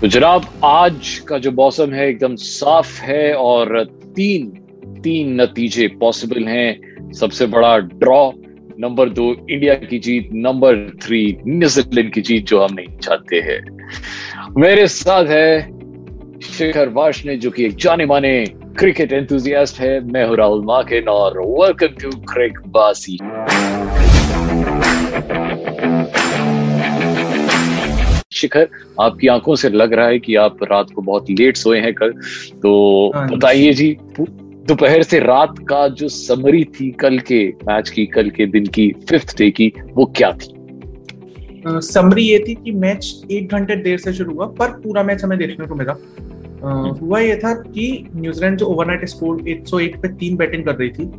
तो जनाब, आज का जो मौसम है एकदम साफ़ है और तीन तीन नतीजे पॉसिबल हैं। सबसे बड़ा ड्रॉ नंबर दो इंडिया की जीत नंबर थ्री न्यूजीलैंड की जीत, जो हम नहीं चाहते हैं। मेरे साथ है शिखर वाशने जो कि एक जाने माने क्रिकेट एंथुजियास्ट है। मैं हूँ राहुल माकिन और वेलकम टू क्रिक बासी शिखर आपकी आँखों से लग रहा है कि आप रात को बहुत लेट सोए हैं कल। तो हाँ बताइए जी दोपहर से रात का जो समरी थी कल के मैच की कल के दिन की फिफ्थ डे की वो क्या थी? समरी ये थी कि मैच एक घंटे देर से शुरू हुआ पर पूरा मैच हमें देखने को मिला। अ, हुआ ये था कि न्यूजीलैंड जो ओवरनाइट स्कोर 101 पे तीन बैटिंग कर रही थी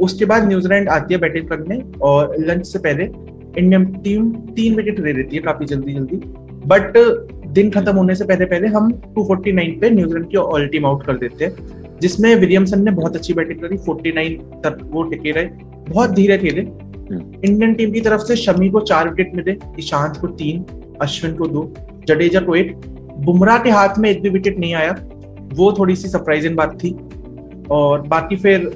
उसके बाद न्यूजीलैंड आती है बैटिंग करने और लंच से पहले इंडियन टीम तीन विकेट ले लेती है काफ़ी जल्दी जल्दी बट दिन खत्म होने से पहले पहले हम 249 पे न्यूजीलैंड की ऑल टीम आउट कर देते हैं जिसमें विलियमसन ने बहुत अच्छी बैटिंग करी 49 तक वो टिके रहे बहुत धीरे खेले। इंडियन टीम की तरफ़ से शमी को चार विकेट मिले ईशांत को तीन अश्विन को दो जडेजा को एक। बुमराह के हाथ में एक भी विकेट नहीं आया। वो थोड़ी सी सरप्राइजिंग बात थी। और बाकी फिर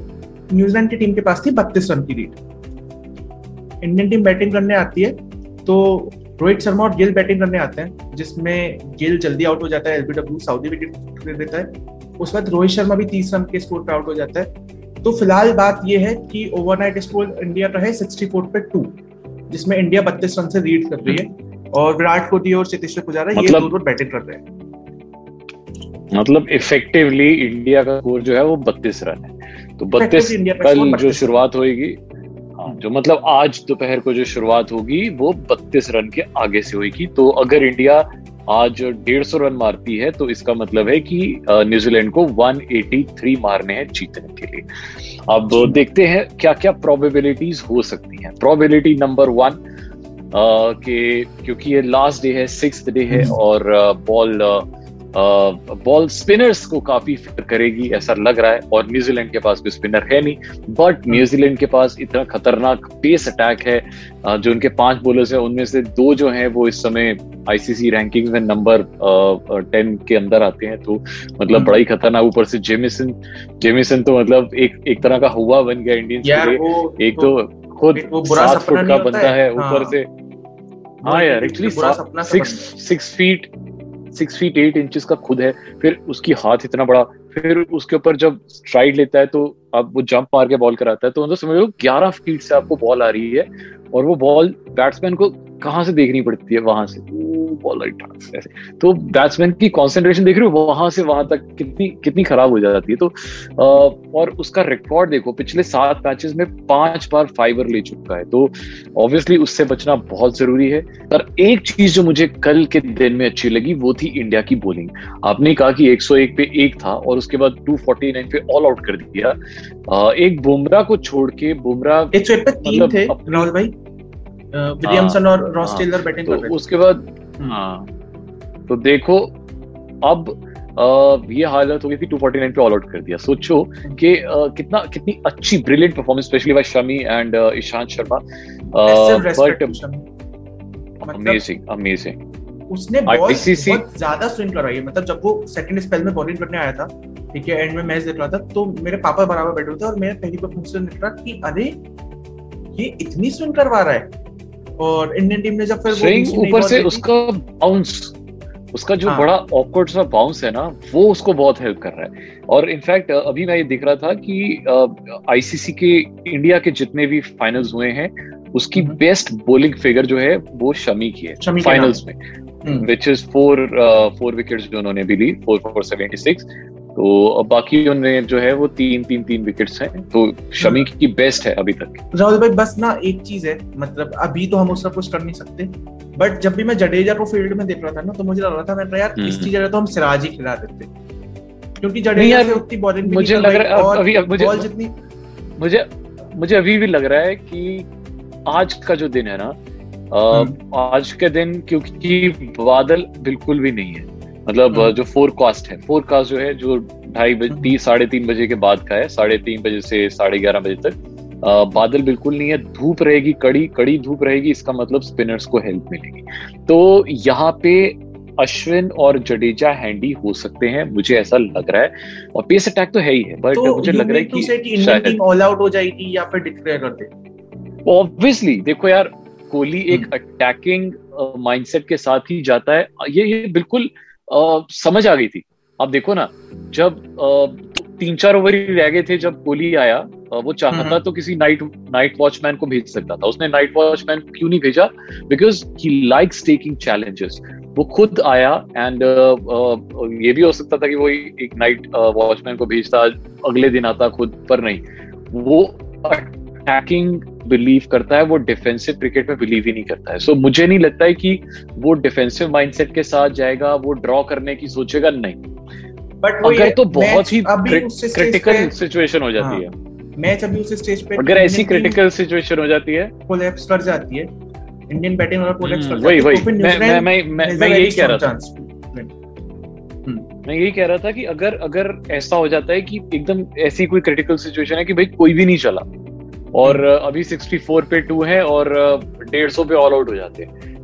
न्यूजीलैंड की टीम के पास थी बत्तीस रन की लीड इंडियन टीम बैटिंग करने आती है तो रोहित शर्मा और गिल बैटिंग करने आते हैं जिसमें गिल जल्दी आउट हो जाता है एलबीडब्ल्यू सऊदी विकेट ले लेता है। उस वक्त रोहित शर्मा भी तीस रन के स्कोर पे आउट हो जाता है। तो फ़िलहाल बात यह है कि ओवरनाइट स्कोर इंडिया का है 64 पे टू जिसमें इंडिया 32 रन से लीड कर रही है। और विराट कोहली और चेतेश्वर पुजारा ये मतलब- दोनों बैटिंग कर रहे हैं। मतलब इफेक्टिवली इंडिया का स्कोर जो है वो बत्तीस रन है। तो बत्तीस कल जो शुरुआत होगी जो मतलब आज दोपहर को जो शुरुआत होगी वो बत्तीस रन के आगे से होगी। तो अगर इंडिया आज डेढ़ सौ रन मारती है तो इसका मतलब है कि न्यूजीलैंड को 183 मारने हैं जीतने के लिए। अब देखते हैं क्या क्या प्रोबेबिलिटीज हो सकती हैं। प्रोबेबिलिटी नंबर वन के क्योंकि ये लास्ट डे है सिक्स डे है और बॉल बॉल स्पिनर्स को काफ़ी फिर करेगी ऐसा लग रहा है। और न्यूजीलैंड के पास कोई स्पिनर है नहीं। बट न्यूजीलैंड के पास इतना खतरनाक पेस अटैक है जो उनके पाँच बॉलर्स हैं उनमें से दो जो हैं वो इस समय आईसीसी रैंकिंग में नंबर टेन के अंदर आते हैं। तो मतलब बड़ा ही खतरनाक ऊपर से जेमिसन जेमिसन तो मतलब एक एक तरह का हुआ बन गया इंडियंस यार के लिए एक तो खुद सात फुट का बनता है? ऊपर हाँ। से। हाँ यार actually six feet six feet eight inches का खुद है, फिर उसकी हाथ इतना बड़ा, फिर उसके ऊपर जब स्ट्राइड लेता है तो अब वो जंप मार के बॉल कराता है तो मतलब समझ लो ग्यारह फीट से आपको बॉल आ रही है और वो बॉल बैट्समैन को कहाँ से देखनी पड़ती है? वहाँ से। बॉल राइट ऐसे। तो बैट्समैन की कंसंट्रेशन देख रहे हो? वहाँ से वहाँ तक कितनी कितनी खराब हो जाती है। तो अ, और उसका रिकॉर्ड देखो पिछले सात मैचेस में पाँच बार फाइबर ले चुका है। तो ऑब्वियसली उससे बचना बहुत ज़रूरी है। पर एक चीज़ जो मुझे कल के दिन में अच्छी लगी वो थी इंडिया की बॉलिंग आपने कहा कि 101 पे एक था और उसके बाद 249 पे ऑल आउट कर दिया। अ, एक बुमराह को छोड़ के बुमराह मतलब भाई। विलियमसन और रॉस टेलर बैटिंग कर रहे थे उसके बाद हाँ तो देखो अब अ, ये हालत हो गई थी 249 पे ऑल आउट कर दिया। सोचो कि अ, कितना कितनी अच्छी brilliant performance specially by Shami and Ishant Sharma but मतलब अमेजिंग अमेजिंग उसने बॉल बहुत ज़्यादा स्विंग करवाई है। मतलब जब वो सेकंड स्पेल में बॉलिंग करने आया था ठीक है एंड में मैच देख रहा था तो मेरे पापा बराबर बैठे हुए थे और मेरे पहली बार मुझसे निकला कि अरे ये इतनी स्विंग करवा रहा है। और इंडियन टीम ने जब फिर स्विंग ऊपर से उसका बाउंस उसका जो हाँ। बड़ा ऑकवर्ड सा बाउंस है ना वो उसको बहुत हेल्प कर रहा है और इनफैक्ट अभी मैं ये देख रहा था कि आईसीसी के इंडिया के जितने भी फाइनल्स हुए हैं उसकी। बेस्ट बॉलिंग फिगर जो है वो शमी की है शमी फाइनल्स में। Which is four four wickets जो उन्होंने भी ली फोर फोर सेवेंटी सिक्स तो अब बाकी उनमें जो है वो तीन तीन तीन विकेट्स हैं तो शमी की बेस्ट है अभी तक राहुल भाई बस ना एक चीज़ है मतलब अभी तो हम उसका कुछ कर नहीं सकते बट जब भी मैं जडेजा को फ़ील्ड में देख रहा था ना तो मुझे लग रहा था मैं यार हम्म। इसकी जगह तो हम सिराज ही खिला देते क्योंकि जडेजा से उतनी बॉलिंग मुझे लग रहा है अभी मुझे बॉल जितनी मुझे मुझे अभी भी लग रहा है कि आज का जो दिन है ना हम्म। आज के दिन क्योंकि बादल बिल्कुल भी नहीं है मतलब हम्म। जो फोरकास्ट है फोरकास्ट जो है जो ढाई बजे हम्म। तीन साढ़े तीन बजे के बाद का है साढ़े तीन बजे से साढ़े ग्यारह बजे तक अ, बादल बिल्कुल नहीं है धूप रहेगी कड़ी कड़ी धूप रहेगी इसका मतलब स्पिनर्स को हेल्प मिलेगी तो यहाँ पे अश्विन और जडेजा हैंडी हो सकते हैं मुझे ऐसा लग रहा है और पेस अटैक तो है ही है बट तो मुझे लग रहा है कि कि ऑल आउट हो जाएगी या फिर डिक्लेयर कर दे ऑब्वियसली देखो यार कोहली एक हम्म। अटैकिंग माइंडसेट के साथ ही जाता है ये ये बिल्कुल अ, समझ आ गई थी। आप देखो ना जब तीन चार ओवर ही रह गए थे जब कोहली आया वो चाहता। तो किसी नाइट नाइट वॉचमैन को भेज सकता था। उसने नाइट वॉचमैन क्यों नहीं भेजा? Because he likes taking challenges वो खुद आया एंड ये भी हो सकता था कि वो एक नाइट वॉचमैन को भेजता अगले दिन आता खुद पर नहीं। वो अटैकिंग बिलीव करता है वो डिफेंसिव क्रिकेट में बिलीव ही नहीं करता है। सो so, मुझे नहीं लगता है कि वो डिफेंसिव माइंडसेट के साथ जाएगा वो ड्रॉ करने की सोचेगा नहीं। बट अगर तो बहुत ही क्रिटिकल सिचुएशन हो जाती हाँ, है। मैच अभी उस स्टेज पे अगर ऐसी क्रिटिकल सिचुएशन हो जाती है। कोलैप्स कर जाती है। इंडियन बैटिंग अगर कोलैप्स कर हम्म, वही जाती है। वही। तो मैं मैं मैं यही कह रहा था। मैं यही कह रहा था कि अगर अगर ऐसा हो जाता है कि एकदम ऐसी कोई क्रिटिकल सिचुएशन है कि भाई कोई भी नहीं चला। और। अभी 64 पे टू है और डेढ़ सौ पे ऑल आउट हो जाते हैं।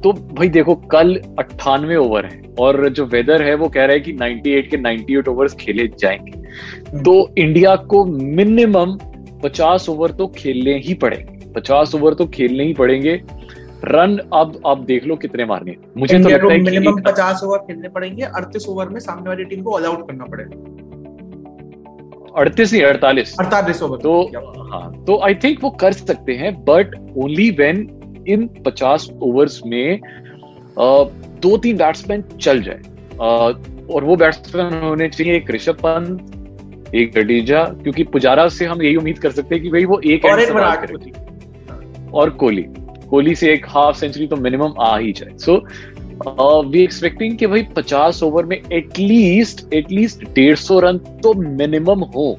तो भाई देखो कल अट्ठानवे ओवर है और जो वेदर है वो कह रहा है कि 98 के 98 ओवर्स खेले जाएँगे। हम्म। तो इंडिया को मिनिमम 50 ओवर तो खेलने ही पड़ेंगे। 50 ओवर तो खेलने ही पड़ेंगे। रन अब आप देख लो कितने मारने मुझे तो लगता है कि मिनिमम 50 ओवर खेलने पड़ेंगे 38 ओवर में सामने वाली टीम को ऑल आउट करना पड़ेगा। अड़तीस नहीं अड़तालीस। 48 ओवर तो हाँ तो आई थिंक वो कर सकते हैं but only when in 50 overs में दो तीन बैट्समैन चल जाए। और वो बैट्समैन होने चाहिए एक ऋषभ पंत एक जडेजा क्योंकि पुजारा से हम यही उम्मीद कर सकते हैं कि भाई वो एक और एक। और कोहली। कोहली से एक हाफ़ सेंचुरी तो मिनिमम आ ही जाए। सो वी एक्सपेक्टिंग कि भाई 50 ओवर में at least at least 150 run तो मिनिमम हो।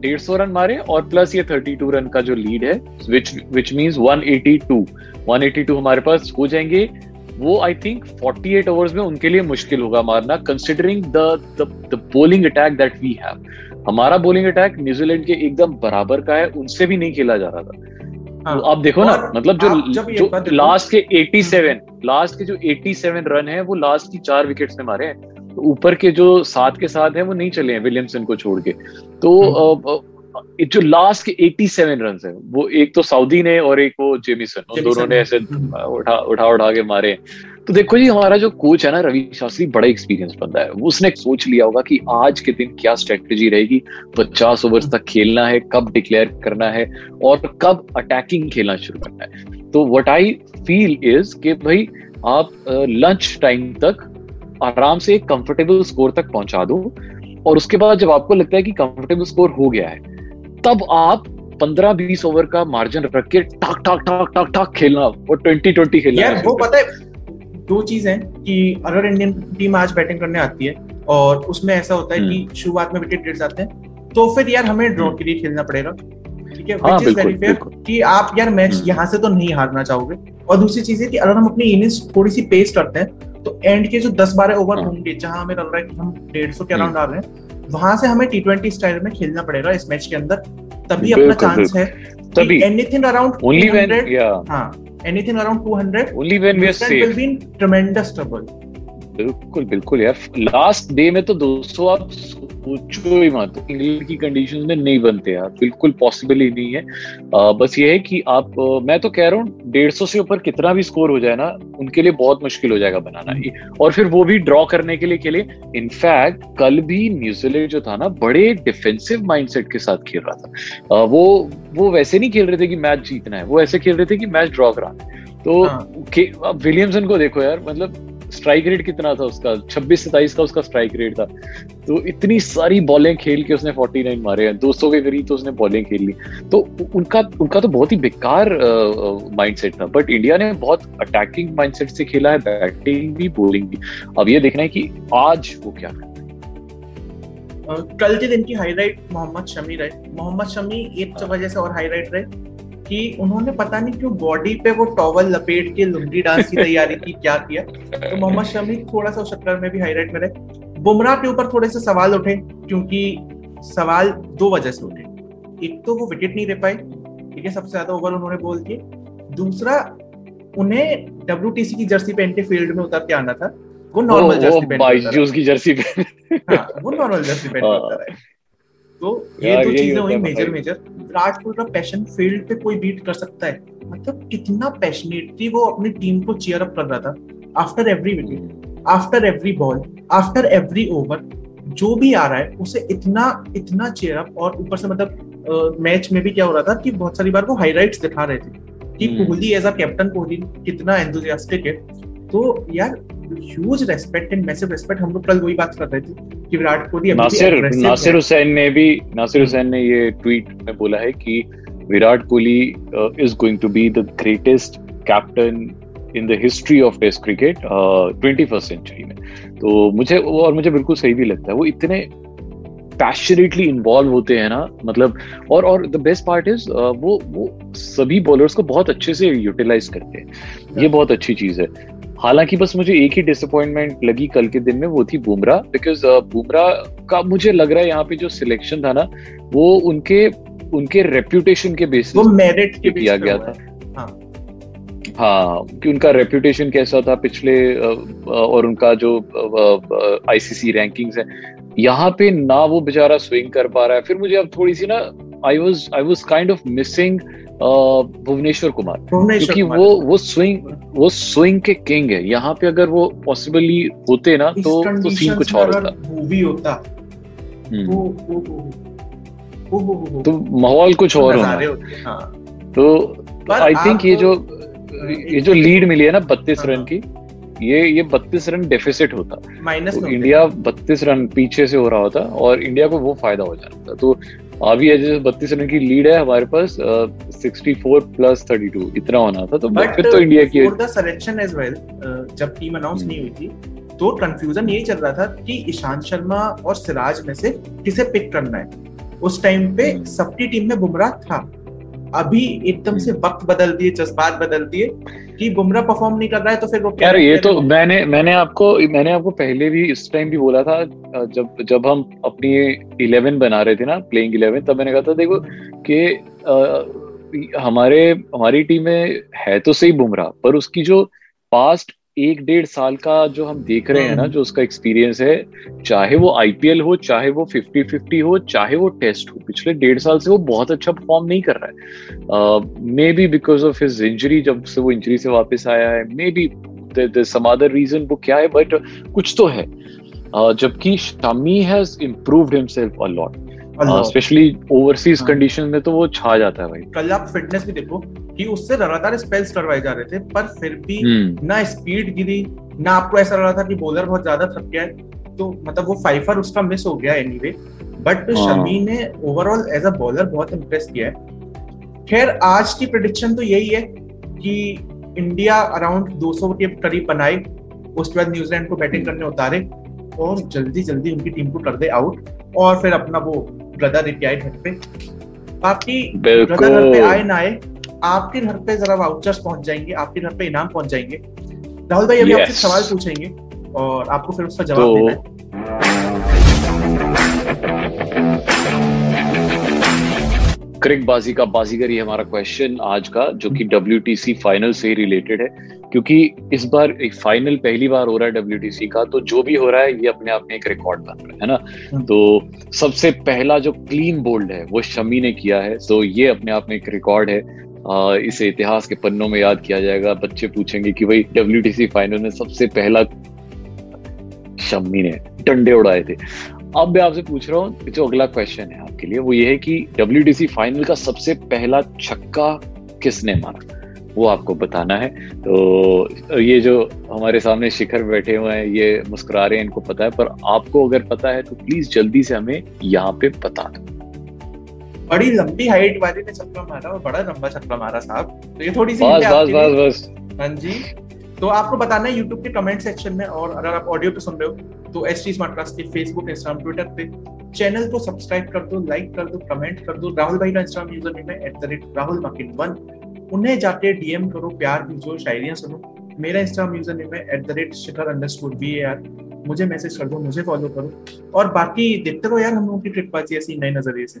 डेढ़ सौ रन मारे और प्लस ये 32 रन का जो लीड है विच विच मींस 182 182 हमारे पास हो जाएँगे। वो आई थिंक 48 ओवर्स में उनके लिए मुश्किल होगा मारना considering the the bowling attack that we have हमारा बोलिंग अटैक न्यूजीलैंड के एकदम बराबर का है, उनसे भी नहीं खेला जा रहा था। हाँ, आप देखो ना मतलब जो जो लास्ट के 87 लास्ट के जो 87 रन है वो लास्ट की चार विकेट्स में मारे हैं तो ऊपर के जो सात के साथ है वो नहीं चले हैं विलियमसन को छोड़ के तो हम्म। जो लास्ट के 87 रन है वो एक तो सऊदी ने और एक वो जेमिसन दोनों ने ने। ऐसे हम्म। उठा उठा उठा के मारे हैं। तो देखो जी हमारा जो कोच है ना रवि शास्त्री बड़ा एक्सपीरियंस बंदा है। उसने सोच लिया होगा कि आज के दिन क्या स्ट्रेटेजी रहेगी? पचास ओवर तक खेलना है कब डिक्लेयर करना है और कब अटैकिंग खेलना शुरू करना है। तो व्हाट आई फील इज़ कि भाई आप लंच टाइम तक आराम से एक कंफर्टेबल स्कोर तक पहुँचा दो और उसके बाद जब आपको लगता है कि कंफर्टेबल स्कोर हो गया है तब आप पंद्रह बीस ओवर का मार्जिन रख के टाक टाक टाक टाक टाक खेलना और ट्वेंटी ट्वेंटी खेलना यार वो पता है दो चीज़ है कि अगर इंडियन टीम आज बैटिंग करने आती है और उसमें ऐसा होता है हम्म। कि शुरुआत में विकेट गिर जाते हैं तो फिर यार हमें ड्रॉ के लिए खेलना पड़ेगा। ठीक है? विच इज़ वेरी फेयर कि आप यार मैच हम्म। यहाँ से तो नहीं हारना चाहोगे। और दूसरी चीज़ है कि अगर हम अपनी इनिंग्स थोड़ी सी पेस करते हैं तो एंड के जो दस बारह ओवर हाँ। होंगे जहाँ हमें लग रहा है कि हम डेढ़ सौ के हम्म। अराउंड आ रहे हैं वहाँ से हमें टी ट्वेंटी स्टाइल में खेलना पड़ेगा इस मैच के अंदर। तभी अपना चांस है तभी। एनीथिंग अराउंड ओनली व्हेन या हाँ। Anything around 200 only when we are safe will be in tremendous trouble. बिल्कुल बिल्कुल यार लास्ट डे में तो 200 आप सोचो ही मत। इंग्लैंड की कंडीशन में नहीं बनते यार। बिल्कुल पॉसिबल ही नहीं है। आ, बस ये है कि आप मैं तो कह रहा हूँ डेढ़ सौ से ऊपर कितना भी स्कोर हो जाए ना उनके लिए बहुत मुश्किल हो जाएगा बनाना। और फिर वो भी ड्रॉ करने के लिए के लिए। इनफैक्ट कल भी न्यूजीलैंड जो था ना बड़े डिफेंसिव माइंडसेट के साथ खेल रहा था। आ, वो वो वैसे नहीं खेल रहे थे कि मैच जीतना है। वो ऐसे खेल रहे थे कि मैच ड्रॉ कराना है। तो हाँ। विलियमसन को देखो यार मतलब स्ट्राइक रेट कितना था उसका? 26 सताइस का उसका स्ट्राइक रेट था। तो इतनी सारी बॉलें खेल के उसने 49 मारे हैं। 200 के करीब तो उसने बॉलें खेल ली। तो उनका उनका तो बहुत ही बेकार माइंडसेट था। बट इंडिया ने बहुत अटैकिंग माइंडसेट से खेला है बैटिंग भी बॉलिंग भी। अब ये देखना है कि आज वो क्या करता कल के दिन की हाईलाइट मोहम्मद शमी रहे। मोहम्मद शमी एक वजह से और हाईलाइट रहे। कि उन्होंने पता नहीं क्यों बॉडी पे वो टॉवल लपेट के लुंगी डांस की तैयारी की क्या किया। तो मोहम्मद शमी थोड़ा सा उस चक्कर में भी हाईलाइट में रहे। बुमराह के ऊपर थोड़े से सवाल उठे क्योंकि सवाल दो वजह से उठे। एक तो वो विकेट नहीं दे पाए ठीक है सबसे ज़्यादा ओवर उन्होंने बोल दिए दूसरा उन्हें डब्ल्यू की जर्सी पहन के फ़ील्ड में उतर के आना था। वो नॉर्मल जर्सी पहन की जर्सी पहन हाँ, वो नॉर्मल जर्सी पहन के उतर आए तो ये दो चीज़ें हुई मेजर मेजर विराट कोहली का पैशन फ़ील्ड पे कोई बीट कर सकता है? मतलब कितना पैशनेटली वो अपनी टीम को चीयर अप कर रहा था? After every wicket after every ball after every over जो भी आ रहा है उसे इतना इतना चेयर अप और ऊपर से मतलब मैच में भी क्या हो रहा था कि बहुत सारी बार वो हाईलाइट्स दिखा रहे थे कि हम्म। Kohli as a captain Kohli कितना एंथुसियास्टिक है। तो यार huge respect and massive respect हम लोग कल वही बात कर रहे थे कि विराट कोहली नासिर नासिर हुसैन ने भी नासिर हुसैन ने ये ट्वीट में बोला है कि Virat Kohli is going to be the greatest captain in the history of test cricket twenty first century में। तो मुझे और मुझे बिल्कुल सही भी लगता है। वो इतने पैशनेटली इन्वॉल्व होते हैं ना मतलब और और द बेस्ट पार्ट इज़ वो वो सभी बॉलर्स को बहुत अच्छे से यूटिलाइज करते हैं। ये बहुत अच्छी चीज़ है। हालाँकि बस मुझे एक ही डिसअपॉइंटमेंट लगी कल के दिन में वो थी बुमराह बिकॉज़ बुमराह का मुझे लग रहा है यहाँ पे जो सिलेक्शन था ना वो उनके उनके रेप्यूटेशन के बेसिस वो मेरिट के किया गया था। हाँ। हाँ। कि उनका रेप्यूटेशन कैसा था पिछले और उनका जो आईसीसी रैंकिंग्स है। यहाँ पे ना वो बेचारा स्विंग कर पा रहा है। फिर मुझे अब थोड़ी सी ना I was I was kind of missing Bhuvneshwar Kumar क्योंकि वो वो स्विंग वो स्विंग के किंग है यहाँ पे अगर वो पॉसिबली होते ना तो तो सीन कुछ और होता मूवी होता तो माहौल कुछ और होना हाँ। तो आई थिंक ये जो ये जो लीड मिली है ना बत्तीस हाँ, रन। की ये ये बत्तीस रन डेफिसिट होता। माइनस तो इंडिया बत्तीस रन पीछे से हो रहा होता और इंडिया को वो फ़ायदा हो जाता। तो अभी जैसे बत्तीस रन की लीड है हमारे पास sixty four plus thirty two इतना होना था तो फिर तो इंडिया की सिलेक्शन एज वेल जब टीम अनाउंस नहीं हुई थी तो कंफ्यूजन यही चल रहा था कि ईशांत शर्मा और सिराज में से किसे पिक करना है। उस टाइम पे हम्म। सबकी टीम में बुमराह था। अभी एकदम से वक्त बदल दिए जज्बात बदल दिए। कि बुमराह परफॉर्म नहीं कर रहा है तो फिर वो यार ये तो मैंने मैंने आपको मैंने आपको पहले भी इस टाइम भी बोला था जब जब हम अपनी इलेवन बना रहे थे ना प्लेइंग इलेवन तब मैंने कहा था देखो कि हमारे हमारी टीम में है तो सही बुमराह पर उसकी जो पास्ट एक डेढ़ साल का जो हम देख रहे हैं ना हम्म। जो उसका एक्सपीरियंस है चाहे वो आईपीएल हो चाहे वो फिफ्टी फिफ्टी हो चाहे वो टेस्ट हो पिछले डेढ़ साल से वो बहुत अच्छा परफॉर्म नहीं कर रहा है। Maybe because of his injury जब से वो इंजरी से वापस आया है maybe some other reason वो क्या है बट कुछ तो है। uh, जबकि Shami has improved himself a lot specially overseas condition में तो वो छा जाता है भाई। कल आप फिटनेस भी देखो कि उससे लगातार स्पेल्स करवाए जा रहे थे पर फिर भी हम्म। ना स्पीड गिरी ना आपको ऐसा लग रहा था कि बॉलर बहुत ज़्यादा थक गया है। तो मतलब वो फाइफर उसका मिस हो गया एनीवे बट शमी ने ओवरऑल एज अ बॉलर बहुत इम्प्रेस किया है। खैर आज की प्रिडिक्शन तो यही है कि इंडिया अराउंड 200 के करीब बनाए उसके बाद न्यूजीलैंड को बैटिंग करने उतारे और जल्दी जल्दी उनकी टीम को कर दे आउट और फिर अपना वो ब्रदर रिटायर घर पे। आपकी ब्रदर घर पे आए ना आए आपके घर पे जरा वाउचर्स पहुँच जाएँगे आपके घर पे इनाम पहुँच जाएँगे। राहुल भाई अभी yes. आपसे सवाल पूछेंगे और आपको फिर उसका जवाब तो... देना है। क्रिकबाजी का बाजीगर ही हमारा क्वेश्चन आज का जो कि डब्ल्यू फाइनल से रिलेटेड है। क्योंकि इस बार एक फाइनल पहली बार हो रहा है डब्ल्यू का तो जो भी हो रहा है ये अपने आप में एक रिकॉर्ड बन रहा है ना? हाँ। तो सबसे पहला जो क्लीन बोल्ड है वो शमी ने किया है। तो ये अपने आप में एक रिकॉर्ड है। आ, इसे इतिहास के पन्नों में याद किया जाएगा। बच्चे पूछेंगे कि भाई डब्ल्यूटीसी फाइनल में सबसे पहला शम्मी ने डंडे उड़ाए थे। अब मैं आपसे पूछ रहा हूँ जो अगला क्वेश्चन है आपके लिए। वो ये है कि डब्ल्यूडीसी फाइनल का सबसे पहला छक्का किसने मारा? वो आपको बताना है। तो ये जो हमारे सामने शिखर बैठे हुए हैं ये मुस्कुरा रहे हैं इनको पता है पर आपको अगर पता है तो प्लीज़ जल्दी से हमें यहाँ पे बता दो। बड़ी लंबी हाइट वाले ने छक्का मारा और बड़ा लंबा छक्का मारा साहब। तो ये थोड़ी सी बस बस बस बस। हाँ जी। तो आपको बताना है यूट्यूब के कमेंट सेक्शन में और अगर आप ऑडियो पे सुन रहे हो तो एस टी स्मार्ट क्लास के फेसबुक इंस्टाग्राम ट्विटर पे चैनल को सब्सक्राइब कर दो लाइक कर दो कमेंट कर दो। राहुल भाई का इंस्टाग्राम यूज़र नेम है at the rate Rahul Makin one उन्हें जाके डीएम करो, प्यार भेजो शायरियाँ सुनो। मेरा इंस्टाग्राम यूज़र नेम है at the rate Shikhar underscore B R मुझे मैसेज कर दो, मुझे फॉलो करो। और बाकी देखते रहो यार हम लोगों की ट्रिप बाजी ऐसी नए नज़रिए से।